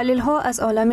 دلیل ها از عالم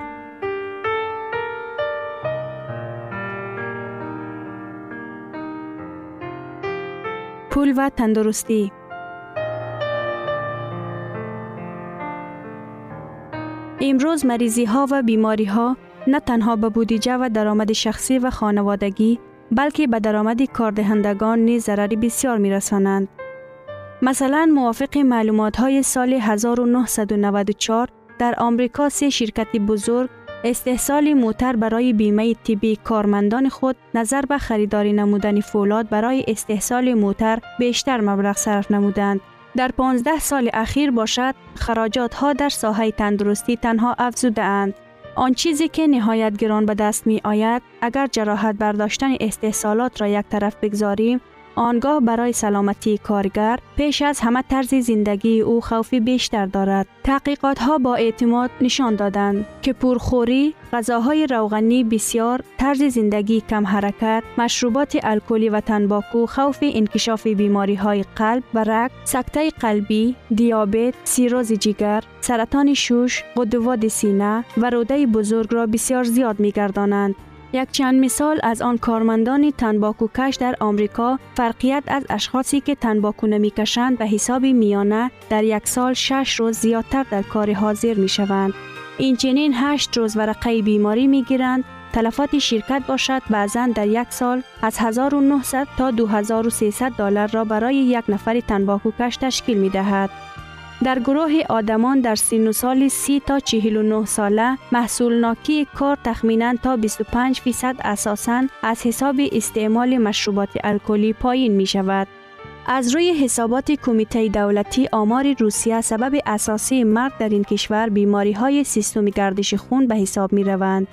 پول و تندرستی امروز مریضی ها و بیماری ها نه تنها به بودجه و درآمد شخصی و خانوادگی بلکه به درآمد کاردهندگان نیز ضرری بسیار می رسانند. مثلا موافق معلومات های سال 1994 در آمریکا سه شرکت بزرگ استحصال موتر برای بیمه طبی کارمندان خود نظر به خریداری نمودن فولاد برای استحصال موتر بیشتر مبلغ صرف نمودند. در 15 سال اخیر باشد خراجات ها در ساحه تندرستی تنها افزوده اند. آن چیزی که نهایت گران به دست می آید اگر جراحت برداشتن استحصالات را یک طرف بگذاریم آنگاه برای سلامتی کارگر پیش از همه طرز زندگی او خوفی بیشتر دارد. تحقیقات ها با اعتماد نشان دادند که پرخوری، غذاهای روغنی بسیار، طرز زندگی کم حرکت، مشروبات الکلی و تنباکو خوف انکشاف بیماری های قلب و رگ، سکته قلبی، دیابت، سیروز جگر، سرطان شوش، غدوات سینه و روده بزرگ را بسیار زیاد می گردانند. یک چند مثال از آن کارمندان تنباکو کش در آمریکا فرقیت از اشخاصی که تنباکو نمی کشند به حساب میانه در یک سال شش روز زیادتر در کار حاضر می شوند. این چنین هشت روز ورقه بیماری می گیرند تلفات شرکت باشد بعضا در یک سال از 1900 تا 2300 دلار را برای یک نفر تنباکوکش تشکیل می دهد. در گروه آدمان در سین و سال 30 تا 49 ساله محصول ناکی کار تخمینا تا 25 فیصد اساساً از حساب استعمال مشروبات الکلی پایین می شود. از روی حسابات کمیته دولتی آمار روسیه سبب اساسی مرگ در این کشور بیماری های سیستم گردش خون به حساب می روند.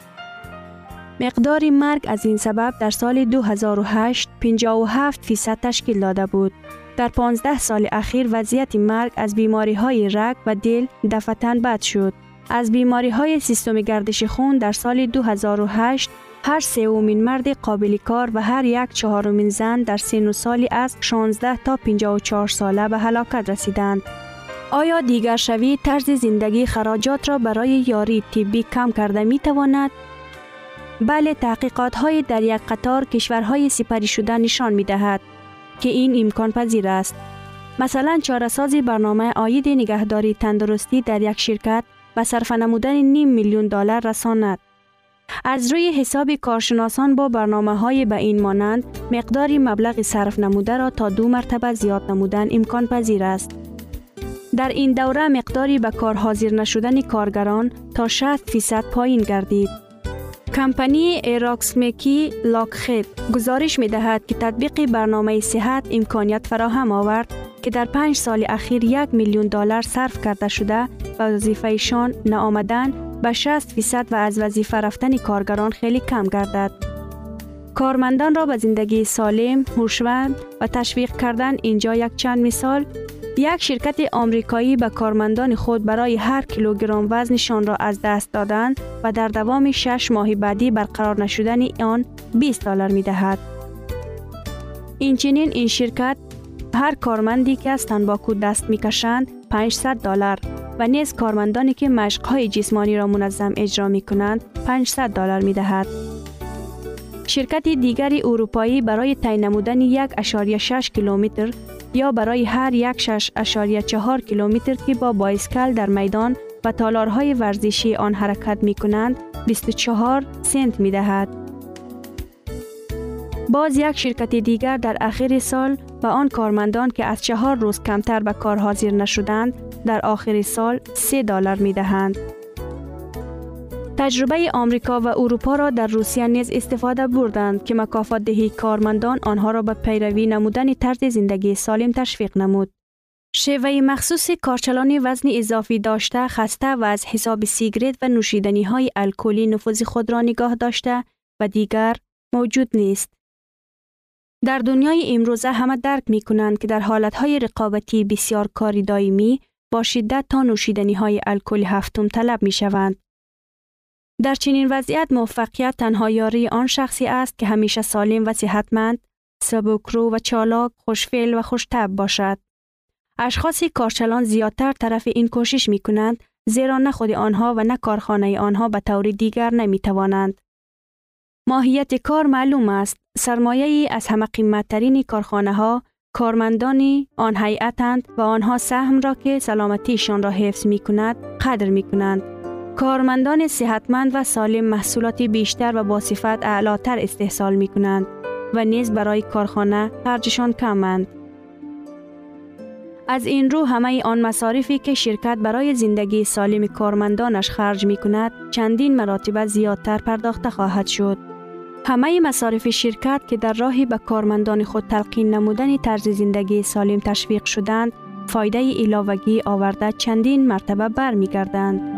مقدار مرگ از این سبب در سال 2008 57 فیصد تشکیل داده بود. در 15 سال اخیر وضعیت مرگ از بیماری های رگ و دل دفتن بد شد. از بیماری های سیستم گردش خون در سال 2008 هر سومین مرد قابل کار و هر یک چهارمین زن در سن و سالی از 16 تا 54 ساله به هلاکت رسیدند. آیا دیگر شوی طرز زندگی خراجات را برای یاری طبی کم کرده می تواند؟ بله تحقیقات های در یک قطار کشورهای سپری شده نشان می دهد که این امکان پذیر است. مثلا چارساز برنامه آید نگهداری تندرستی در یک شرکت به صرف نمودن نیم میلیون دلار رساند. از روی حساب کارشناسان با برنامه های به این مانند مقداری مبلغ صرف نموده را تا دو مرتبه زیاد نمودن امکان پذیر است. در این دوره مقداری به کار حاضر نشدن کارگران تا 60 فیصد پایین گردید. کمپانی ایراکسمکی لاکخید گزارش می دهد که تطبیق برنامه صحت امکانیت فراهم آورد که در پنج سال اخیر یک میلیون دلار صرف کرده شده و وظیفهشان نآمدن به 60 فیصد و از وظیفه رفتن کارگران خیلی کم گردد. کارمندان را به زندگی سالم، هوشمند و تشویق کردن اینجا یک چند مثال یک شرکت آمریکایی به کارمندان خود برای هر کیلوگرم وزنشان را از دست دادن و در دوام شش ماه بعدی برقرار نشدن آن 20 دلار می دهد. اینچنین این شرکت هر کارمندی که از تنباکو دست می کشند 500 دلار و نیز کارمندانی که مشقهای جسمانی را منظم اجرا می کنند 500 دلار می دهد. شرکت دیگری اروپایی برای تعیین نمودن یک اشاریه 6 کیلومتر یا برای هر یک 6 اشاریه 4 کیلومتر که با بایسکل در میدان و تالارهای ورزشی آن حرکت می کنند 24 سنت می دهد. باز یک شرکت دیگر در آخر سال و آن کارمندان که از چهار روز کمتر به کار حاضر نشدند در آخر سال 3 دلار می دهند. تجربه آمریکا و اروپا را در روسیه نیز استفاده بردند که مکافات دهی کارمندان آنها را به پیروی نمودن طرز زندگی سالم تشویق نمود. شیوه مخصوص کارچلان وزن اضافی داشته خسته و از حساب سیگرت و نوشیدنی های الکلی نفوذ خود را نگاه داشته و دیگر موجود نیست. در دنیای امروزه همه درک می کنند که در حالتهای رقابتی بسیار کاری دائمی با شدت تا نوشیدنی های الکلی هفتم طلب می شوند. در چنین وضعیت موفقیت تنها یاری آن شخصی است که همیشه سالم و صحتمند، سبکرو و چالاک، خوشفعل و خوشتب باشد. اشخاصی کارچلان زیادتر طرف این کوشش می کنند زیرا نه خود آنها و نه کارخانه آنها به طور دیگر نمی توانند. ماهیت کار معلوم است. سرمایه ای از همه قیمتترین کارخانه ها کارمندانی آن هیئتند و آنها سهم را که سلامتیشان را حفظ می کند قدر می کنند. کارمندان صحتمند و سالم محصولات بیشتر و با صفت اعلاتر استحصال می کنند و نیز برای کارخانه خرجشان کمند. از این رو همه آن مصارفی که شرکت برای زندگی سالم کارمندانش خرج می کند چندین مراتب زیادتر پرداخته خواهد شد. همه مصارف شرکت که در راهی به کارمندان خود تلقین نمودن طرز زندگی سالم تشویق شدند، فایده ایلاوگی آورده چندین مرتبه برمیگردند.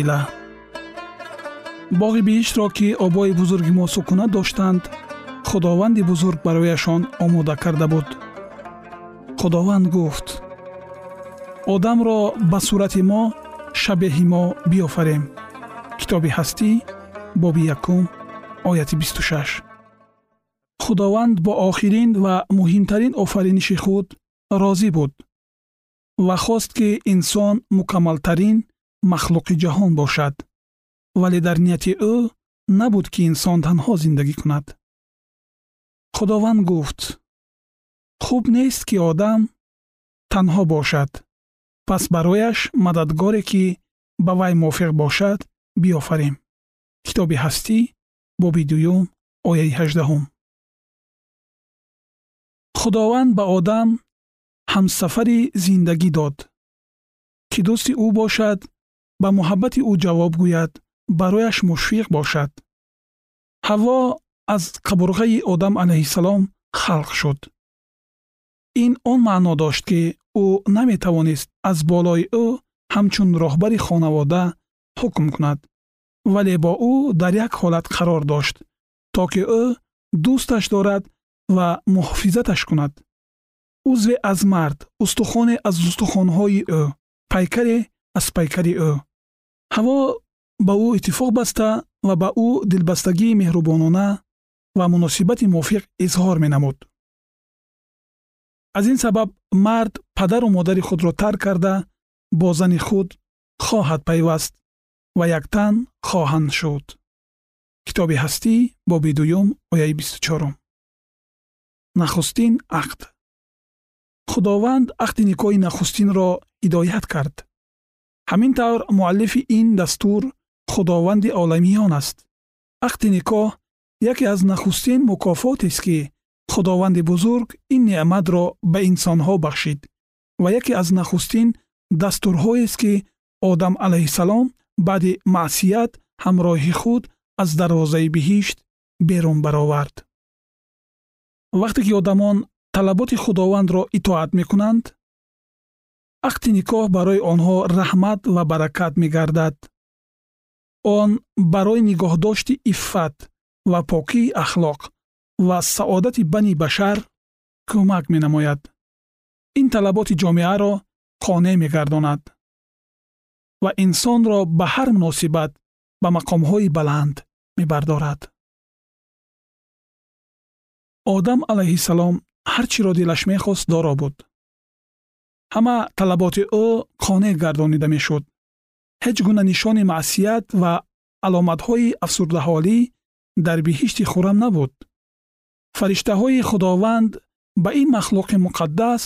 Оила боғи биҳиштро ки обои бузурги мо сукунат доштанд худованди бузург барояшон омода карда буд. Худованд гуфт одамро ба сурати мо шабеҳи мо биёфарем. Китоби ҳастӣ боби якум ояти бисту шаш худованд бо охирин ва муҳимтарин офариниши худ розӣ буд ва хост ки инсон мукаммалтарин махлуқи ҷаҳон бошад вале дар нияти ӯ набуд ки инсон танҳо зиндагӣ кунад. Худованд гуфт хуб нест ки одам танҳо бошад пас барояш мададгоре ки ба вай мувофиқ бошад биёфарем. Китоби ҳастӣ боби дуюм ояи ҳаждаҳум худованд ба одам ҳамсафари зиндагӣ дод ки дӯсти ӯ бошад ба муҳаббати ӯ ҷавоб гӯяд барояш мушфиқ бошад. ҳаво аз қабурғаи одам алайҳиссалом халқ шуд. ин он маъно дошт ки ӯ наметавонист аз болои ӯ ҳамчун роҳбари хонавода ҳукм кунад вале бо ӯ дар як ҳолат қарор дошт то ки ӯ дӯсташ дорад ва муҳофизаташ кунад. узве аз мард устухоне аз устухонҳои ӯ пайкаре аз пайкари ӯ ҳаво ба ӯ иттифоқ баста ва ба ӯ дилбастагии меҳрубонона ва муносибати мувофиқ изҳор менамуд. Аз ин сабаб мард падару модари худро тарк карда бо зани худ хоҳад пайваст ва яктан хоҳанд шуд. Китоби ҳастӣ боби дуюм ояи бисту чорум. Нахустин ақд. Худованд ақди никоҳи нахустинро ҳидоят кард ҳамин тавр муаллифи ин дастур худованди оламиён аст. Ақди никоҳ яке аз нахустин мукофотест ки худованди бузург ин неъматро ба инсонҳо бахшид ва яке аз нахустин дастурҳоест ки одам алайҳиссалом баъди маъсият ҳамроҳи худ аз дарвозаи биҳишт берун баровард. Вақте ки одамон талаботи худовандро итоат мекунанд ақди никоҳ барои онҳо раҳмат ва баракат мегардад. Он барои нигоҳдошти иффат ва покии ахлоқ ва саодати бани башар кӯмак менамояд. Ин талаботи ҷомеаро қонеъ мегардонад ва инсонро ба ҳар муносибат ба мақомҳои баланд мебардорад. Одам алайҳиссалом ҳар чиро дилаш мехост доро буд ҳама талаботи ӯ қонеъ гардонида мешуд. Ҳеҷ гуна нишони маъсият ва аломатҳои афсурдаҳолӣ дар биҳишти хуррам набуд. Фариштаҳои худованд ба ин махлуқи муқаддас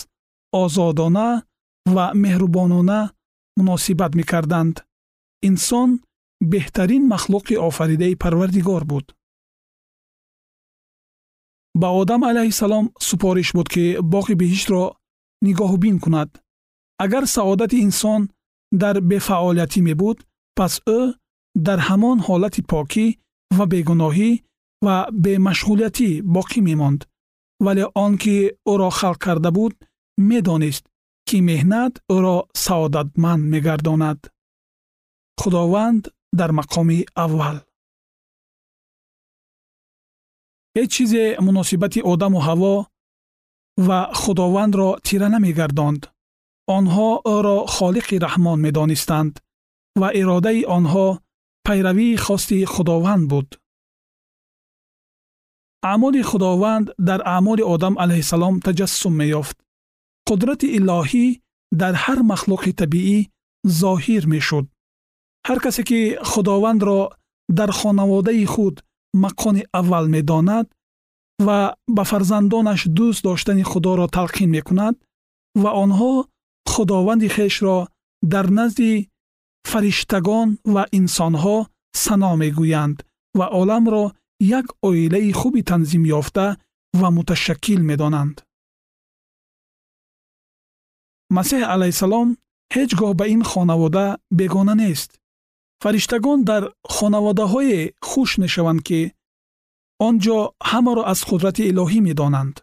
озодона ва меҳрубонона муносибат мекарданд. Инсон беҳтарин махлуқи офаридаи парвардигор буд. Ба одам алайҳиссалом супориш буд ки боғи биҳиштро нигоҳубин кунад. Агар саодати инсон дар бефаъолиятӣ мебуд пас ӯ дар ҳамон ҳолати покӣ ва бегуноҳӣ ва бемашғулиятӣ боқӣ мемонд. Вале он ки ӯро халқ карда буд медонист ки меҳнат ӯро саодатманд мегардонад. Худованд дар мақоми аввал. Ҳеҷ чизе муносибати одаму ҳаво ва худовандро тира намегардонд. Онҳо ӯро холиқи раҳмон медонистанд ва иродаи онҳо пайравии хости худованд буд. Аъмоли худованд дар аъмоли одам алайҳиссалом таҷассум меёфт. Қудрати илоҳӣ дар ҳар махлуқи табиӣ зоҳир мешуд. Ҳар касе ки худовандро дар хонаводаи худ мақони аввал медонад ва ба фарзандонаш дӯст доштани худоро талқин мекунад ва онҳо худованди хешро дар назди фариштагон ва инсонҳо сано мегӯянд ва оламро як оилаи хуби танзим ёфта ва муташаккил медонанд. масеҳ алайҳиссалом ҳеҷ гоҳ ба ин хонавода бегона нест. фариштагон дар хонаводаҳое хуш мешаванд ки он ҷо ҳамаро аз қудрати илоҳӣ медонанд.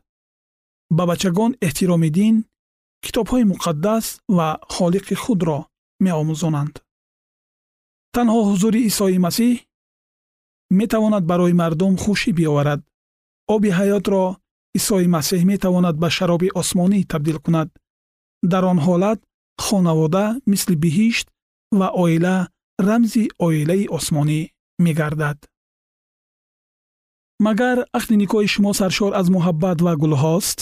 Ба бачагон эҳтироми дин китобҳои муқаддас ва холиқи худро меомӯзонанд. Танҳо ҳузури исои масиҳ метавонад барои мардум хушӣ биоварад. Оби ҳаётро исои масеҳ метавонад ба шароби осмонӣ табдил кунад. Дар он ҳолат хонавода мисли биҳишт ва оила рамзи оилаи осмонӣ мегардад магар ахди никоҳи шумо саршор аз муҳаббат ва гулҳост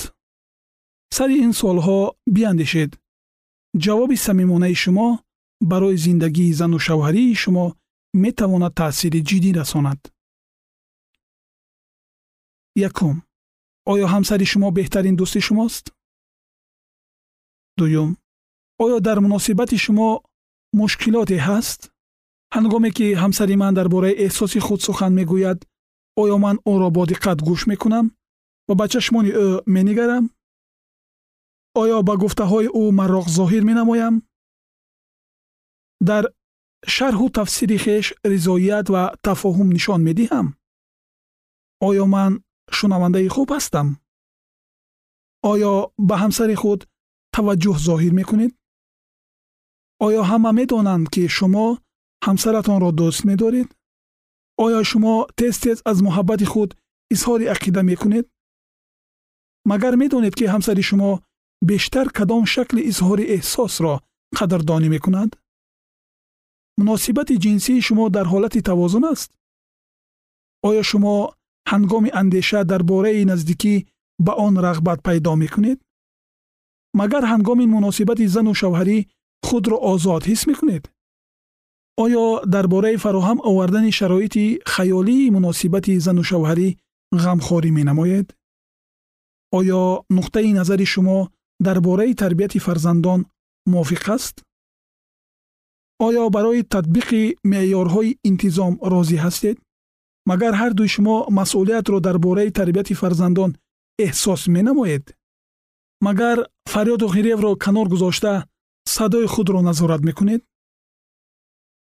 сари ин суолҳо биандешед. Ҷавоби самимонаи шумо барои зиндагии зану шавҳарии шумо метавонад таъсири ҷиддӣ расонад. Якум. Оё ҳамсари шумо беҳтарин дӯсти шумост? Дуюм. Оё дар муносибати шумо мушкилоте ҳаст? Ҳангоме ки ҳамсари ман дар бораи эҳсоси худ сухан мегӯяд оё ман ӯро бо диққат гӯш мекунам ва ба чашмони ӯ менигарам оё ба гуфтаҳои ӯ марроқ зоҳир менамоям дар шарҳу тафсири хеш ризоият ва тафоҳум нишон медиҳам оё ман шунавандаи хуб ҳастам оё ба ҳамсари худ таваҷҷӯҳ зоҳир мекунед оё ҳама медонанд ки шумо ҳамсаратонро дӯст медоред Оё шумо тез тез аз муҳаббати худ изҳори ақида мекунед? Магар медонед ки ҳамсари шумо бештар кадом шакли изҳори эҳсосро қадрдонӣ мекунад? Муносибати ҷинсии шумо дар ҳолати тавозун аст? Оё шумо ҳангоми андеша дар бораи наздикӣ ба он рағбат пайдо мекунед? Магар ҳангоми муносибати зану шавҳарӣ худро озод ҳис мекунед оё дар бораи фароҳам овардани шароити хаёлии муносибати зану шавҳарӣ ғамхорӣ менамоед? Оё нуқтаи назари шумо дар бораи тарбияти фарзандон мувофиқ аст? Оё барои татбиқи меъёрҳои интизом розӣ ҳастед? Магар ҳардуи шумо масъулиятро дар бораи тарбияти фарзандон эҳсос менамоед? Магар фарёду ғиревро канор гузошта садои худро назорат мекунед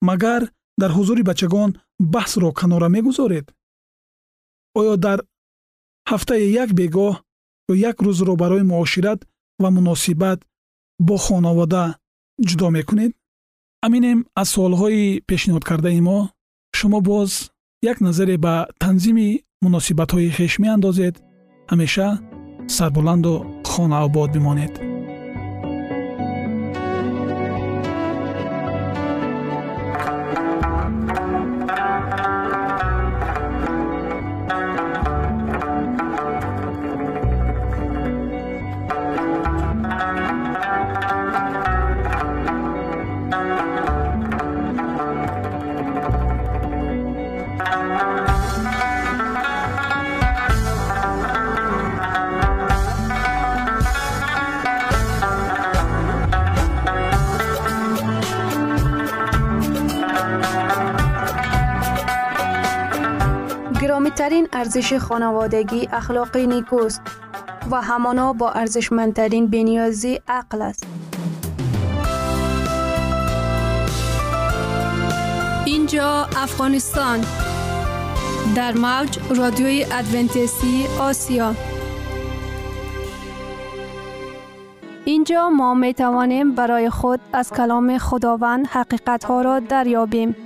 магар дар ҳузури бачагон баҳсро канора мегузоред? Оё дар ҳафтае як бегоҳ ё як рӯзро барои муошират ва муносибат бо хонавода ҷудо мекунед? Аминем аз суолҳои пешниҳодкардаи мо шумо боз як назаре ба танзими муносибатҳои хеш меандозед. Ҳамеша сарбуланду хонаобод бимонед ارزش خانوادگی اخلاقی نیکوست و همانا با ارزشمندترین بنیازی عقل است. اینجا افغانستان در موج رادیوی ادونتیستی آسیا اینجا ما می توانیم برای خود از کلام خداوند حقیقت ها را دریابیم.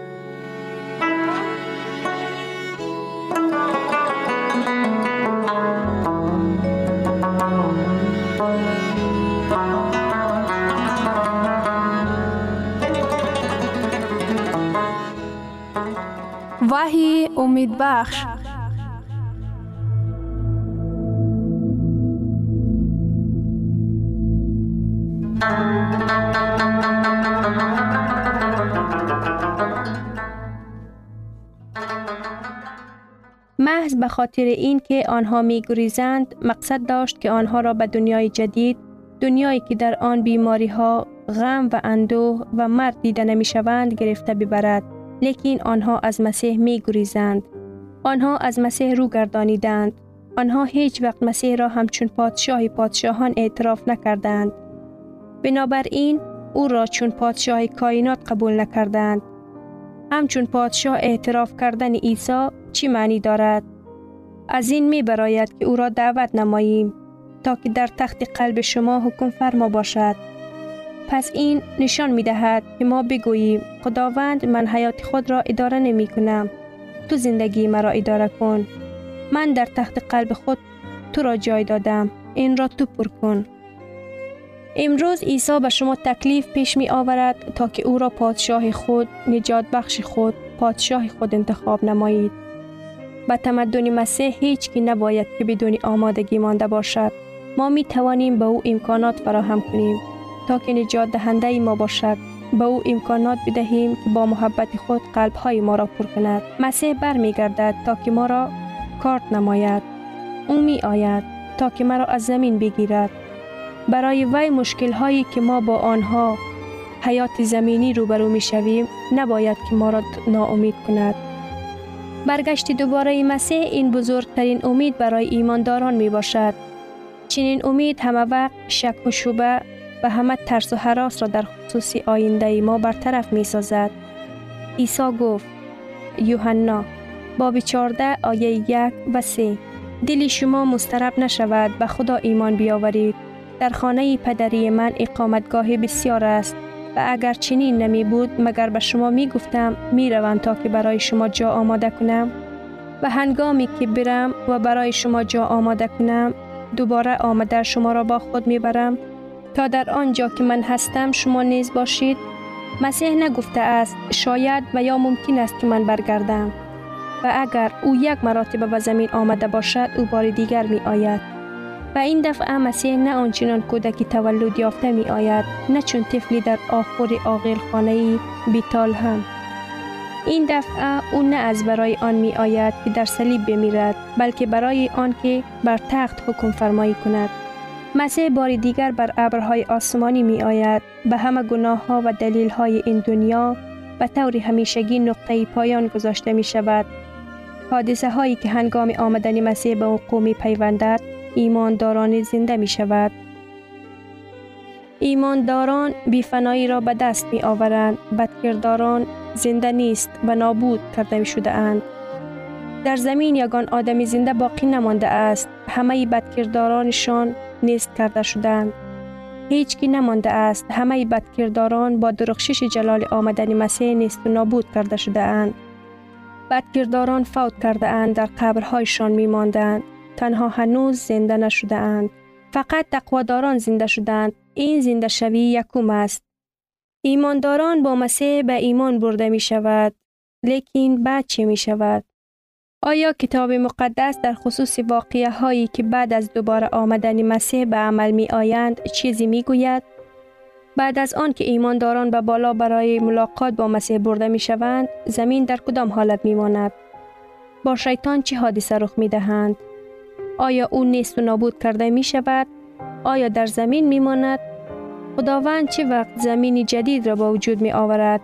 وحی امید بخش. محض به خاطر اینکه آنها می گریزند مقصد داشت که آنها را به دنیای جدید دنیایی که در آن بیماری ها غم و اندوه و مرد دیده نمی شوند گرفته ببرد. لیکن آنها از مسیح می گریزند آنها از مسیح رو گردانیدند آنها هیچ وقت مسیح را همچون پادشاه پادشاهان اعتراف نکردند بنابراین او را چون پادشاه کائنات قبول نکردند همچون پادشاه اعتراف کردن عیسی چی معنی دارد؟ از این می براید که او را دعوت نماییم تا که در تخت قلب شما حکم فرما باشد. پس این نشان می دهد که ما بگوییم خداوند من حیات خود را اداره نمی کنم. تو زندگی مرا اداره کن. من در تخت قلب خود تو را جای دادم. این را تو پر کن. امروز عیسی به شما تکلیف پیش می آورد تا که او را پادشاه خود، نجات بخش خود، پادشاه خود انتخاب نمایید. به تمدن مسیح هیچ کی نباید که بدون آمادگی مانده باشد. ما می توانیم به او امکانات فراهم کنیم تا که نجات دهنده ما باشد. به او امکانات بدهیم که با محبت خود قلب های ما را پر کند. مسیح بر می گردد تا که ما را کارت نماید. او می آید تا که مرا از زمین بگیرد. برای وی مشکل هایی که ما با آنها حیات زمینی روبرو می شویم نباید که ما را ناامید کند. برگشت دوباره مسیح این بزرگترین امید برای ایمانداران می باشد. چنین امید همه وقت شک و شبه و همه ترس و حراس را در خصوص آینده ما برطرف می سازد. عیسی گفت یوحنا باب 14 آیه یک و 3 دلی شما مسترب نشود به خدا ایمان بیاورید. در خانه پدری من اقامتگاه بسیار است و اگر چنین نمی بود مگر به شما می گفتم می روم تا که برای شما جا آماده کنم؟ و هنگامی که برم و برای شما جا آماده کنم دوباره آمده شما را با خود می برم؟ تا در آنجا که من هستم شما نیز باشید. مسیح نگفته است شاید و یا ممکن است که من برگردم. و اگر او یک مراتبه به زمین آمده باشد او بار دیگر می آید و این دفعه مسیح نه آنچنان کودکی تولد یافته می آید نه چون طفلی در آخور آقیل خانه بیتال هم. این دفعه او نه از برای آن می آید که در صلیب بمیرد بلکه برای آن که بر تخت حکم فرمایی کند. مسیح بار دیگر بر ابرهای آسمانی می آید به همه گناه ها و دلیل های این دنیا به طور همیشگی نقطه پایان گذاشته می شود حادثه هایی که هنگام آمدن مسیح به قومی پیوندد ایمانداران زنده می شود. ایمانداران بیفنایی را به دست می آورند. بدکرداران زنده نیست و نابود کرده شده اند. در زمین یگان آدمی زنده باقی نمانده است. همه بدکردارانشان نیست کرده شدند. هیچ کی نمانده است. همه بدکرداران با درخشش جلال آمدن مسیح نیست و نابود کرده شده اند. بدکرداران فوت کرده اند در قبرهایشان می ماندند. تنها هنوز زنده نشده اند. فقط تقواداران زنده شدند. این زنده شوی یکم است. ایمانداران با مسیح به ایمان برده می شود. لیکن بعد چه می شود؟ آیا کتاب مقدس در خصوص واقعه هایی که بعد از دوباره آمدن مسیح به عمل می آیند چیزی می گوید؟ بعد از آن که ایمانداران به بالا برای ملاقات با مسیح برده می شوند، زمین در کدام حالت می ماند؟ با شیطان چه حادثه رخ می دهند؟ آیا او نیست و نابود کرده می شود؟ آیا در زمین می ماند؟ خداوند چه وقت زمین جدید را با وجود می آورد؟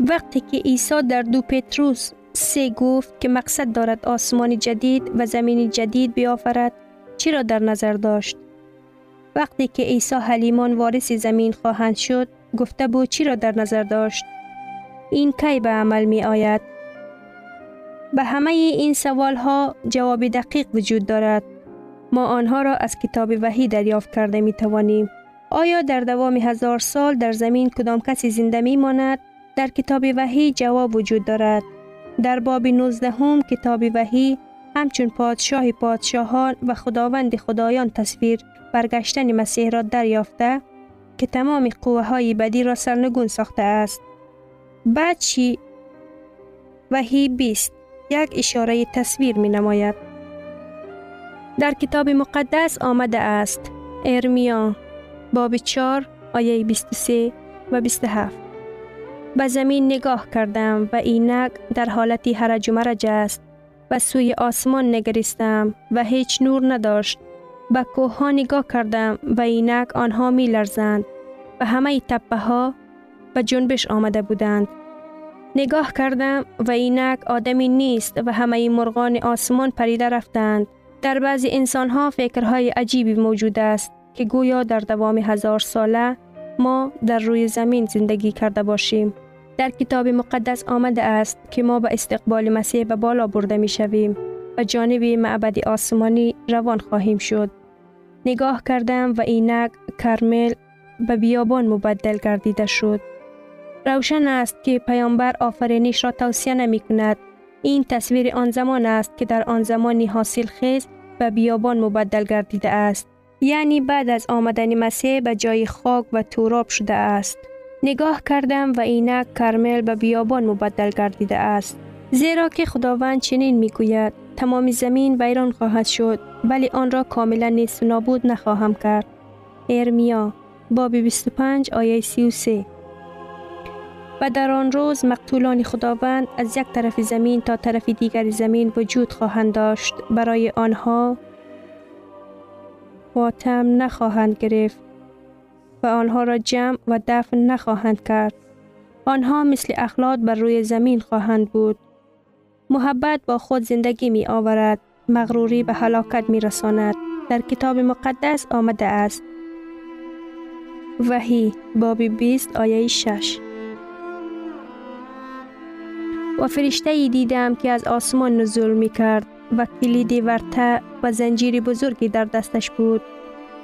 وقتی که عیسی در دو پتروس سه گفت که مقصد دارد آسمان جدید و زمین جدید بیافرد چی در نظر داشت؟ وقتی که عیسی حلیمان وارث زمین خواهند شد گفته بود چی را در نظر داشت؟ این کی به عمل می آید؟ به همه این سوال ها جواب دقیق وجود دارد. ما آنها را از کتاب وحی دریافت کرده می توانیم. آیا در دوام هزار سال در زمین کدام کسی زنده می ماند؟ در کتاب وحی جواب وجود دارد. در باب 19 هم کتاب وحی همچون پادشاه پادشاهان و خداوند خدایان تصویر برگشتن مسیح را دریافته که تمام قوه های بدی را سرنگون ساخته است. بعد چی؟ وحی 20 یک اشاره تصویر می نماید. در کتاب مقدس آمده است ارمیا باب 4 آیه 23 و 27 به زمین نگاه کردم و اینک در حالتی هرج و مرج است. و سوی آسمان نگریستم و هیچ نور نداشت. به کوه ها نگاه کردم و اینک آنها می لرزند و همه تپه ها و جنبش آمده بودند. نگاه کردم و اینک آدمی نیست و همه مرغان آسمان پریده رفتند. در بعضی انسان ها فکرهای عجیبی موجود است که گویا در دوام هزار ساله ما در روی زمین زندگی کرده باشیم. در کتاب مقدس آمده است که ما به استقبال مسیح به بالا برده می شویم و جانب معبد آسمانی روان خواهیم شد. نگاه کردم و اینک کرمل به بیابان مبدل گردیده شد. روشن است که پیامبر آفرینش را توصیه نمی کند. این تصویر آن زمان است که در آن زمانی حاصل خیز به بیابان مبدل گردیده است. یعنی بعد از آمدن مسیح به جای خاک و توراب شده است. نگاه کردم و اینک کرمل به بیابان مبدل گردیده است. زیرا که خداوند چنین می گوید تمام زمین ویران خواهد شد ولی آن را کاملا نیست و نابود نخواهم کرد. ارمیا باب 25 آیه 33 و در آن روز مقتولان خداوند از یک طرف زمین تا طرف دیگر زمین وجود خواهند داشت برای آنها واتم نخواهند گرفت و آنها را جمع و دفن نخواهند کرد. آنها مثل اخلاق بر روی زمین خواهند بود. محبت با خود زندگی می آورد. مغروری به هلاکت می رساند. در کتاب مقدس آمده است. وحی باب 20 آیه 6 و فرشته ای دیدم که از آسمان نزول می کرد و کلید ورته و زنجیر بزرگی در دستش بود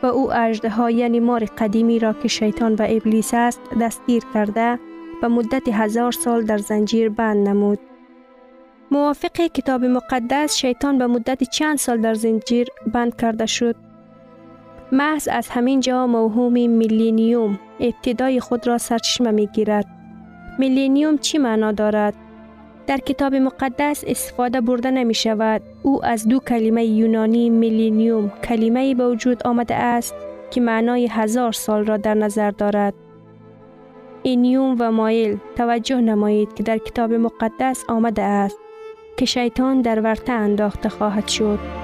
و او اجده یعنی مار قدیمی را که شیطان و ابلیس است دستگیر کرده و مدت هزار سال در زنجیر بند نمود. موافق کتاب مقدس شیطان به مدت چند سال در زنجیر بند کرده شد. محض از همین جا موهوم میلینیوم ابتدای خود را سرچشمه می گیرد. میلینیوم چی معنا دارد؟ در کتاب مقدس استفاده برده نمی شود. او از دو کلمه یونانی میلینیوم کلمه به وجود آمده است که معنای هزار سال را در نظر دارد. اینیوم و مایل توجه نمایید که در کتاب مقدس آمده است که شیطان در ورته انداخته خواهد شد.